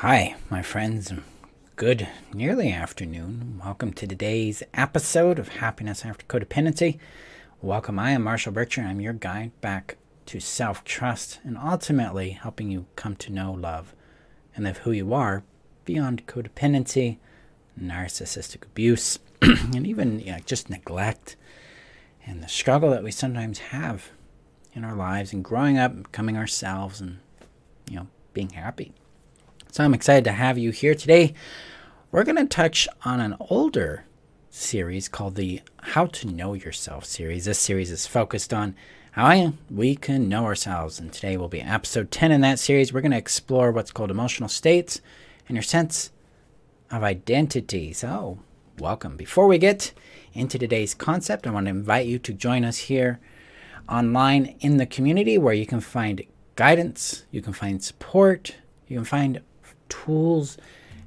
Hi, my friends. Good nearly afternoon. Welcome to today's episode of Happiness After Codependency. Welcome. I am Marshall Burtcher. I'm your guide back to self trust and ultimately helping you come to know love and live who you are beyond codependency, narcissistic abuse, and even you know, just neglect and the struggle that we sometimes have in our lives and growing up, becoming ourselves, and you know, being happy. So I'm excited to have you here today. We're going to touch on an older series called the How to Know Yourself series. This series is focused on how we can know ourselves, and today will be episode 10 in that series. We're going to explore what's called emotional states and your sense of identity. So, welcome. Before we get into today's concept, I want to invite you to join us here online in the community where you can find guidance, you can find support, you can find tools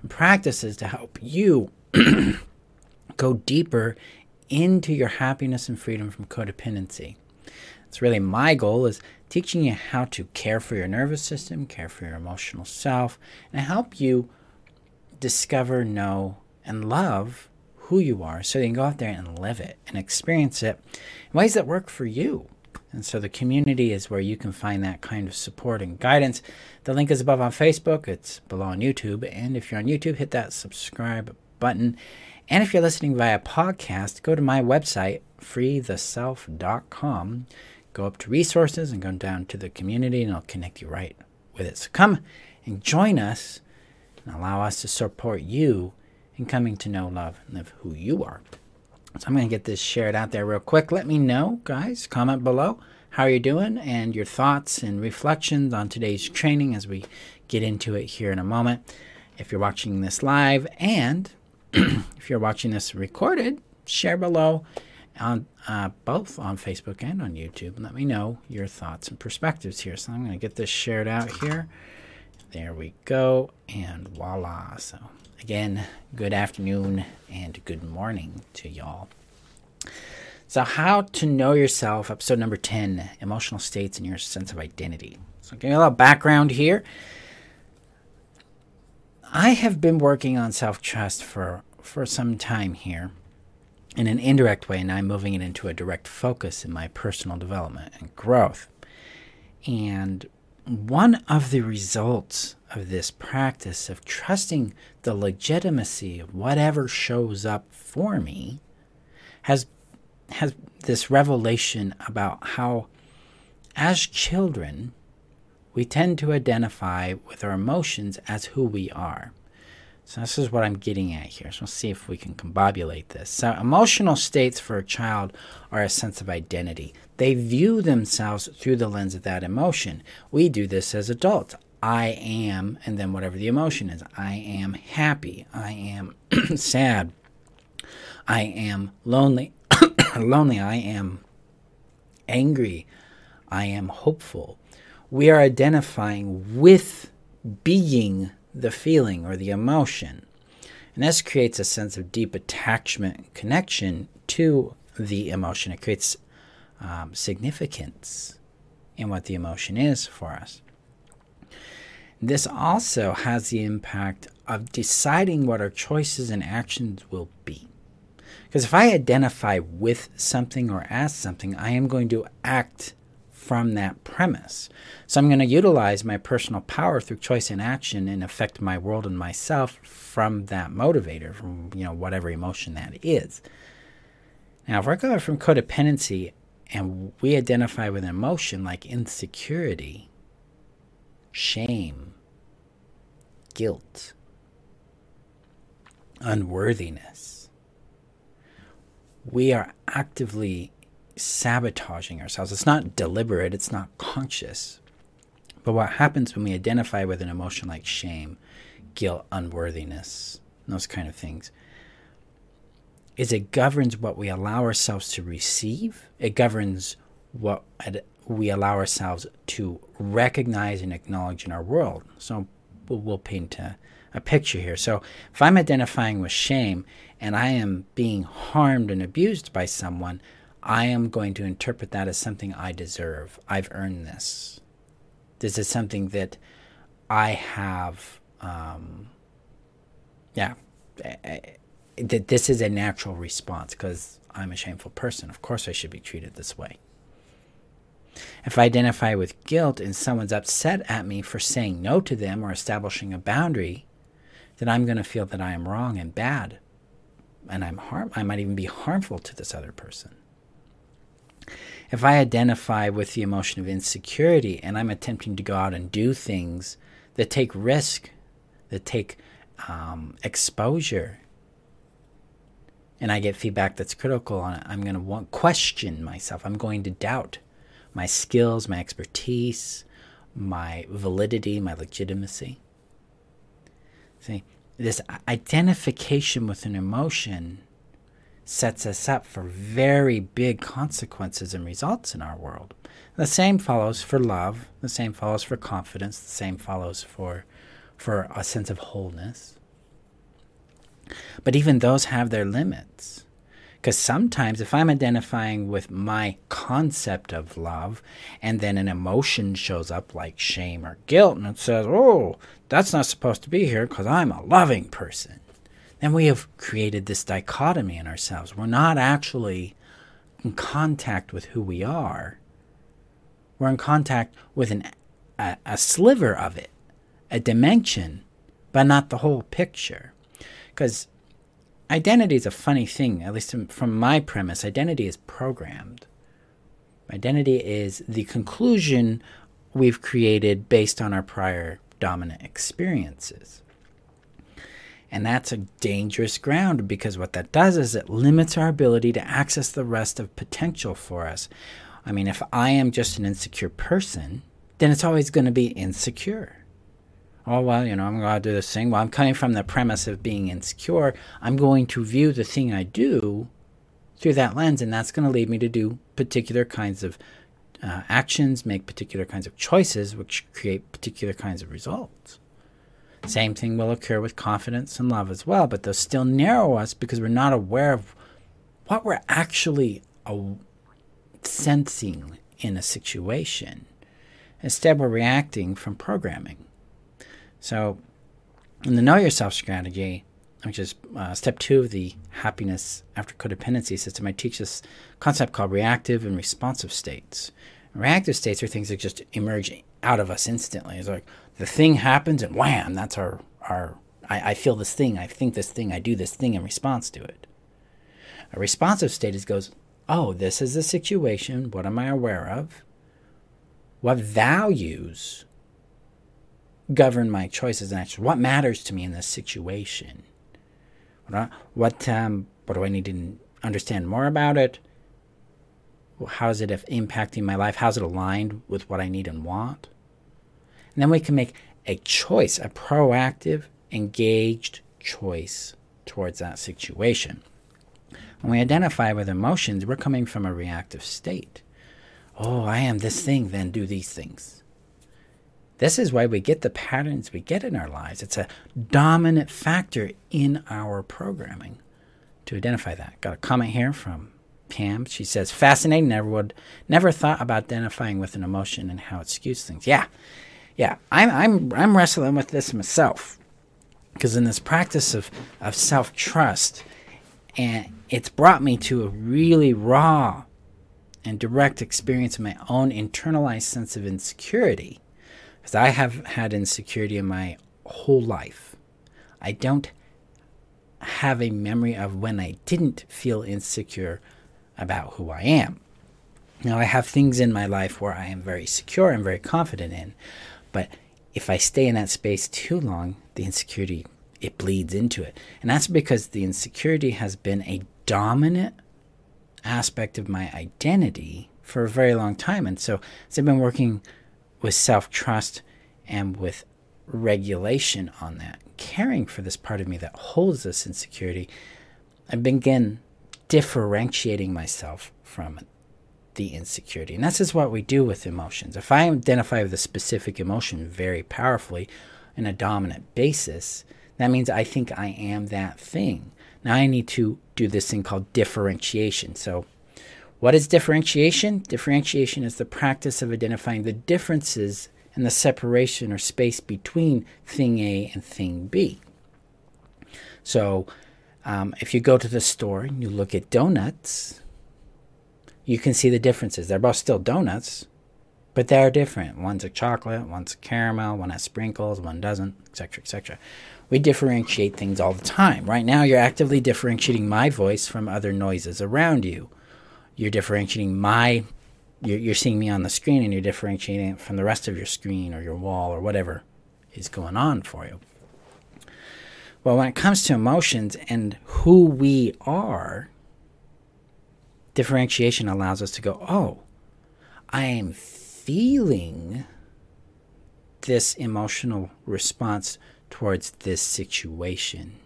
and practices to help you go deeper into your happiness and freedom from codependency. It's really my goal is teaching you how to care for your nervous system, care for your emotional self, and help you discover, know, and love who you are so you can go out there and live it and experience it in ways that work for you. And so the community is where you can find that kind of support and guidance. The link is above on Facebook, it's below on YouTube. And if you're on YouTube, hit that subscribe button. And if you're listening via podcast, go to my website, freetheself.com. Go up to resources and go down to the community, and I'll connect you right with it. So come and join us and allow us to support you in coming to know, love, and live who you are. So I'm going to get this shared out there real quick. Let me know, guys. Comment below how you're doing and your thoughts and reflections on today's training as we get into it here in a moment. If you're watching this live and if you're watching this recorded, share below on uh, both on Facebook and on YouTube. Let me know your thoughts and perspectives here. So I'm going to get this shared out here. There we go, and voila. So Again, good afternoon and good morning to y'all. So, how to know yourself, episode number 10 emotional states and your sense of identity. So, give me a little background here. I have been working on self trust for, for some time here in an indirect way, and I'm moving it into a direct focus in my personal development and growth. And one of the results of this practice of trusting the legitimacy of whatever shows up for me has has this revelation about how as children we tend to identify with our emotions as who we are. So this is what I'm getting at here. So let's see if we can combobulate this. So emotional states for a child are a sense of identity. They view themselves through the lens of that emotion. We do this as adults. I am, and then whatever the emotion is. I am happy. I am sad. I am lonely. lonely. I am angry. I am hopeful. We are identifying with being the feeling or the emotion. And this creates a sense of deep attachment connection to the emotion. It creates um, significance in what the emotion is for us. This also has the impact of deciding what our choices and actions will be. Because if I identify with something or as something, I am going to act from that premise. So I'm going to utilize my personal power through choice and action and affect my world and myself from that motivator, from you know whatever emotion that is. Now, if we're going from codependency and we identify with an emotion like insecurity, shame, guilt, unworthiness, we are actively sabotaging ourselves. It's not deliberate, it's not conscious. But what happens when we identify with an emotion like shame, guilt, unworthiness, those kind of things, is it governs what we allow ourselves to receive. It governs what we allow ourselves to recognize and acknowledge in our world. So we'll, paint a, a picture here. So if I'm identifying with shame and I am being harmed and abused by someone, I am going to interpret that as something I deserve. I've earned this. This is something that I have um, yeah, that this is a natural response because I'm a shameful person. Of course, I should be treated this way. If I identify with guilt and someone's upset at me for saying no to them or establishing a boundary, then I'm going to feel that I am wrong and bad. And I'm harm I might even be harmful to this other person. If I identify with the emotion of insecurity and I'm attempting to go out and do things that take risk, that take um, exposure, and I get feedback that's critical on it, I'm going to question myself. I'm going to doubt my skills, my expertise, my validity, my legitimacy. See, this identification with an emotion sets us up for very big consequences and results in our world. The same follows for love, the same follows for confidence, the same follows for for a sense of wholeness. But even those have their limits. Because sometimes, if I'm identifying with my concept of love and then an emotion shows up like shame or guilt and it says, oh, that's not supposed to be here because I'm a loving person, then we have created this dichotomy in ourselves. We're not actually in contact with who we are, we're in contact with an, a, a sliver of it, a dimension, but not the whole picture. Because identity is a funny thing, at least from my premise. Identity is programmed. Identity is the conclusion we've created based on our prior dominant experiences. And that's a dangerous ground because what that does is it limits our ability to access the rest of potential for us. I mean, if I am just an insecure person, then it's always going to be insecure oh, well, you know, I'm going to do this thing. Well, I'm coming from the premise of being insecure. I'm going to view the thing I do through that lens, and that's going to lead me to do particular kinds of uh, actions, make particular kinds of choices, which create particular kinds of results. Same thing will occur with confidence and love as well, but those still narrow us because we're not aware of what we're actually sensing in a situation. Instead, we're reacting from programming. So, in the Know Yourself strategy, which is uh, step two of the happiness after codependency system, I teach this concept called reactive and responsive states. reactive states are things that just emerge out of us instantly. It's like the thing happens and wham, that's our, our I, I feel this thing, I think this thing, I do this thing in response to it. A responsive state is goes, oh, this is the situation. What am I aware of? What values govern my choices and actions? What matters to me in this situation? What um, what do I need to understand more about it? How is it impacting my life? How's it aligned with what I need and want? And then we can make a choice, a proactive, engaged choice towards that situation. When we identify with emotions, we're coming from a reactive state. Oh, I am this thing, then do these things. This is why we get the patterns we get in our lives. It's a dominant factor in our programming to identify that. Got a comment here from Pam. She says, fascinating. Never would, never thought about identifying with an emotion and how it skews things. Yeah, yeah. I'm, I'm, I'm wrestling with this myself because in this practice of, of self trust, and it's brought me to a really raw and direct experience of my own internalized sense of insecurity because I have had insecurity in my whole life. I don't have a memory of when I didn't feel insecure about who I am. Now, I have things in my life where I am very secure and very confident in, but if I stay in that space too long, the insecurity it bleeds into it. And that's because the insecurity has been a dominant aspect of my identity for a very long time. And so, as I've been working with self trust and with regulation on that, caring for this part of me that holds this insecurity, I begin differentiating myself from the insecurity. And this is what we do with emotions. If I identify with a specific emotion very powerfully in a dominant basis, that means I think I am that thing. Now I need to do this thing called differentiation. So, what is differentiation? Differentiation is the practice of identifying the differences and the separation or space between thing A and thing B. So, um, if you go to the store and you look at donuts, you can see the differences. They're both still donuts, but they're different. One's a chocolate, one's a caramel, one has sprinkles, one doesn't, etc., etc. We differentiate things all the time. Right now, you're actively differentiating my voice from other noises around you. You're differentiating my, you're, you're seeing me on the screen and you're differentiating it from the rest of your screen or your wall or whatever is going on for you. Well, when it comes to emotions and who we are, differentiation allows us to go, oh, I am feeling this emotional response towards this situation.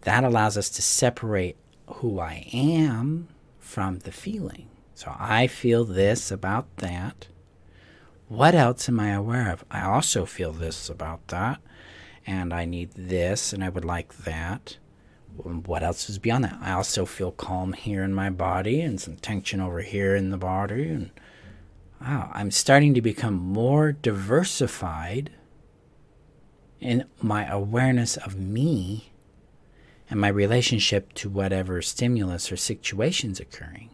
That allows us to separate who I am from the feeling. So I feel this about that. What else am I aware of? I also feel this about that, and I need this, and I would like that. What else is beyond that? I also feel calm here in my body and some tension over here in the body. And wow, I'm starting to become more diversified in my awareness of me and my relationship to whatever stimulus or situation's occurring.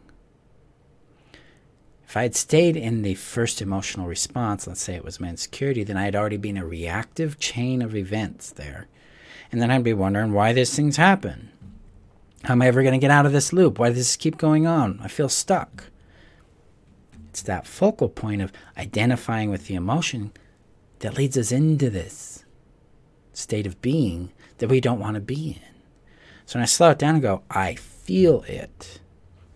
If I had stayed in the first emotional response, let's say it was my insecurity, then I had already been a reactive chain of events there. And then I'd be wondering why these things happen. How am I ever going to get out of this loop? Why does this keep going on? I feel stuck. It's that focal point of identifying with the emotion that leads us into this state of being that we don't want to be in. So when I slow it down and go, I feel it.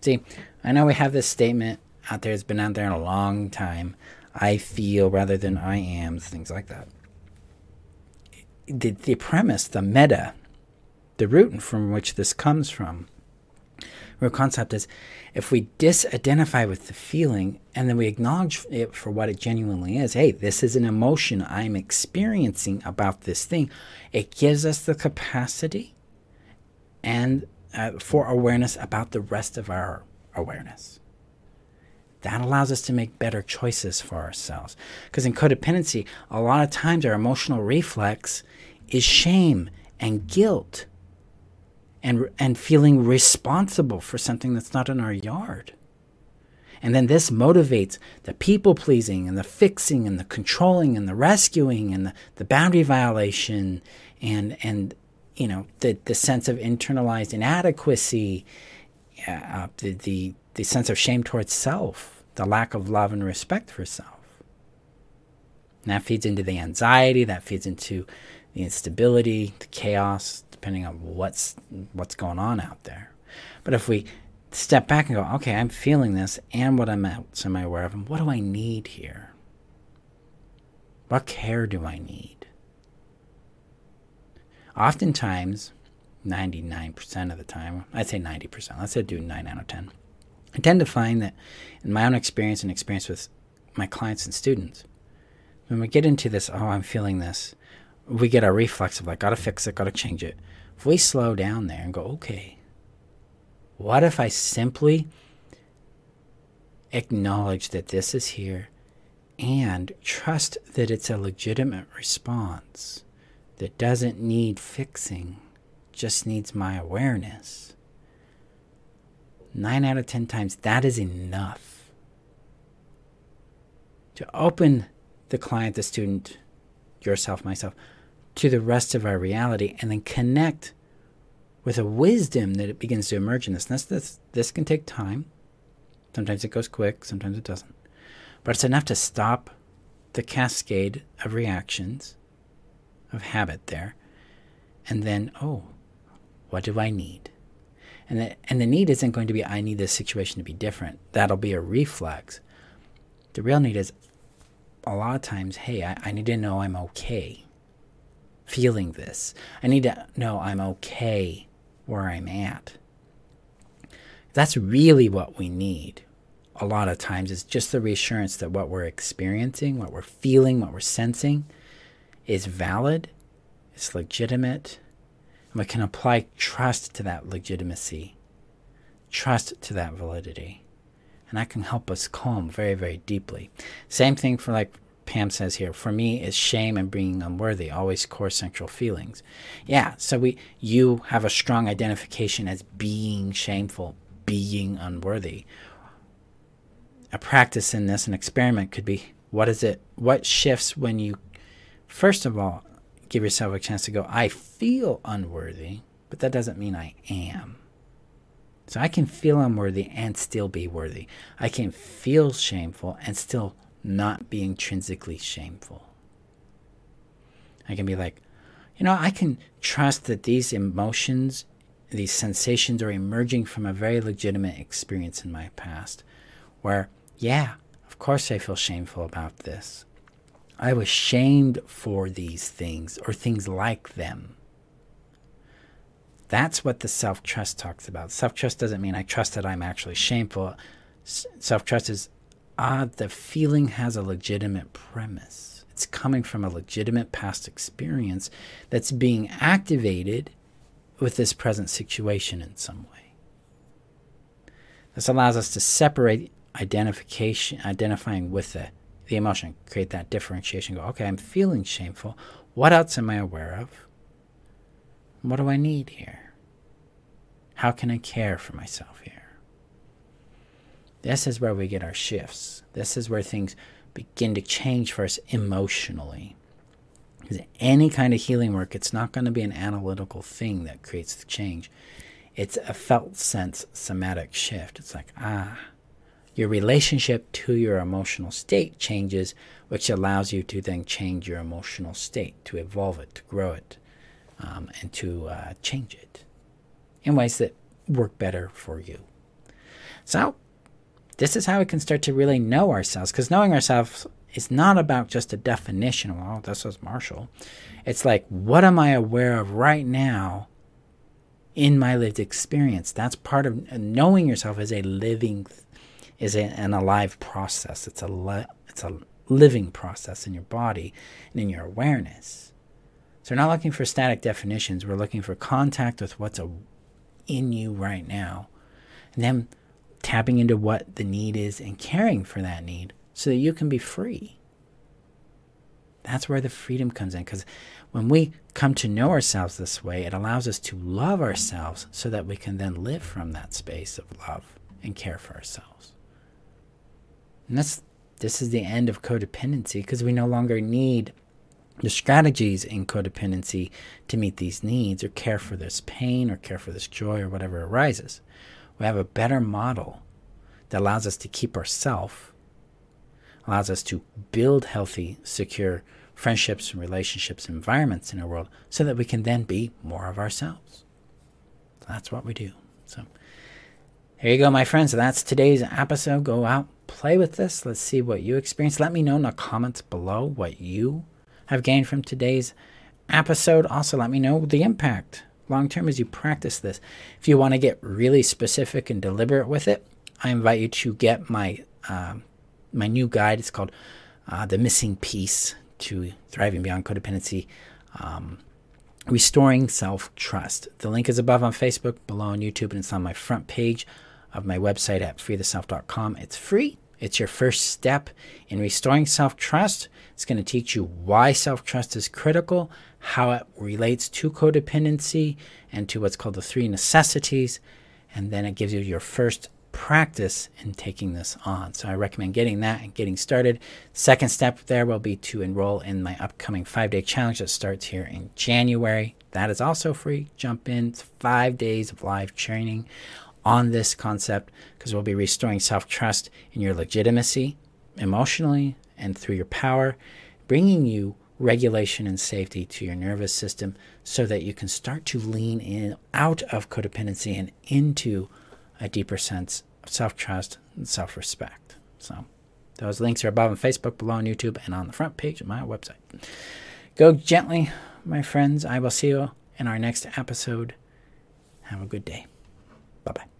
See, I know we have this statement out there, it's been out there in a long time. I feel rather than I am, things like that. The, the premise, the meta, the root from which this comes from, real concept is if we disidentify with the feeling and then we acknowledge it for what it genuinely is hey this is an emotion i'm experiencing about this thing it gives us the capacity and uh, for awareness about the rest of our awareness that allows us to make better choices for ourselves because in codependency a lot of times our emotional reflex is shame and guilt and, and feeling responsible for something that's not in our yard. And then this motivates the people pleasing and the fixing and the controlling and the rescuing and the, the boundary violation and, and you know, the, the sense of internalized inadequacy, uh, the, the, the sense of shame towards self, the lack of love and respect for self. And that feeds into the anxiety, that feeds into the instability, the chaos, depending on what's what's going on out there. But if we step back and go, okay, I'm feeling this, and what I'm else am I aware of, and what do I need here? What care do I need? Oftentimes, 99% of the time, I'd say 90%, let's say do 9 out of 10. I tend to find that in my own experience and experience with my clients and students, when we get into this, oh, I'm feeling this, we get a reflex of like, gotta fix it, gotta change it. If we slow down there and go, okay, what if I simply acknowledge that this is here and trust that it's a legitimate response that doesn't need fixing, just needs my awareness? Nine out of ten times, that is enough to open the client, the student, yourself, myself to the rest of our reality and then connect with a wisdom that it begins to emerge in us. This, this, this can take time. Sometimes it goes quick, sometimes it doesn't. But it's enough to stop the cascade of reactions, of habit there, and then, oh, what do I need? And the, and the need isn't going to be, I need this situation to be different. That'll be a reflex. The real need is, a lot of times, hey, I, I need to know I'm okay feeling this. I need to know I'm okay where I'm at. That's really what we need a lot of times is just the reassurance that what we're experiencing, what we're feeling, what we're sensing is valid, it's legitimate, we can apply trust to that legitimacy, trust to that validity. and that can help us calm very, very deeply. Same thing for like Pam says here, for me is shame and being unworthy, always core central feelings. Yeah, so we you have a strong identification as being shameful, being unworthy. A practice in this, an experiment could be what is it what shifts when you first of all give yourself a chance to go, I feel unworthy, but that doesn't mean I am. So I can feel unworthy and still be worthy. I can feel shameful and still not be intrinsically shameful. I can be like, you know, I can trust that these emotions, these sensations are emerging from a very legitimate experience in my past where, yeah, of course I feel shameful about this. I was shamed for these things or things like them. That's what the self trust talks about. Self trust doesn't mean I trust that I'm actually shameful. Self trust is ah, the feeling has a legitimate premise. It's coming from a legitimate past experience that's being activated with this present situation in some way. This allows us to separate identification, identifying with the, the emotion, create that differentiation. Go, okay, I'm feeling shameful. What else am I aware of? What do I need here? How can I care for myself here? This is where we get our shifts. This is where things begin to change for us emotionally. Because any kind of healing work, it's not going to be an analytical thing that creates the change. It's a felt sense somatic shift. It's like, ah, your relationship to your emotional state changes, which allows you to then change your emotional state, to evolve it, to grow it, um, and to uh, change it in ways that work better for you. So, this is how we can start to really know ourselves because knowing ourselves is not about just a definition. Well, this is Marshall. It's like, what am I aware of right now in my lived experience? That's part of knowing yourself as a living, is an alive process. It's a li- it's a living process in your body and in your awareness. So we're not looking for static definitions. We're looking for contact with what's a, in you right now, and then tapping into what the need is and caring for that need so that you can be free. That's where the freedom comes in because when we come to know ourselves this way, it allows us to love ourselves so that we can then live from that space of love and care for ourselves. And that's this is the end of codependency because we no longer need the strategies in codependency to meet these needs or care for this pain or care for this joy or whatever arises. We have a better model that allows us to keep ourself, allows us to build healthy, secure friendships and relationships, and environments in our world, so that we can then be more of ourselves. That's what we do. So here you go, my friends. That's today's episode. Go out, play with this. Let's see what you experience. Let me know in the comments below what you have gained from today's episode. Also, let me know the impact long term as you practice this. If you want to get really specific and deliberate with it, I invite you to get my uh, my new guide. It's called uh, "The Missing Piece to Thriving Beyond Codependency." Um, restoring self trust. The link is above on Facebook, below on YouTube, and it's on my front page of my website at freetheself.com. It's free. It's your first step in restoring self trust. It's going to teach you why self trust is critical, how it relates to codependency, and to what's called the three necessities. And then it gives you your first practice in taking this on. So I recommend getting that and getting started. Second step there will be to enroll in my upcoming five day challenge that starts here in January. That is also free. Jump in. It's five days of live training on this concept because we'll be restoring self trust in your legitimacy emotionally and through your power, bringing you regulation and safety to your nervous system so that you can start to lean in out of codependency and into a deeper sense of self trust and self respect. So, those links are above on Facebook, below on YouTube, and on the front page of my website. Go gently, my friends. I will see you in our next episode. Have a good day. Bye bye.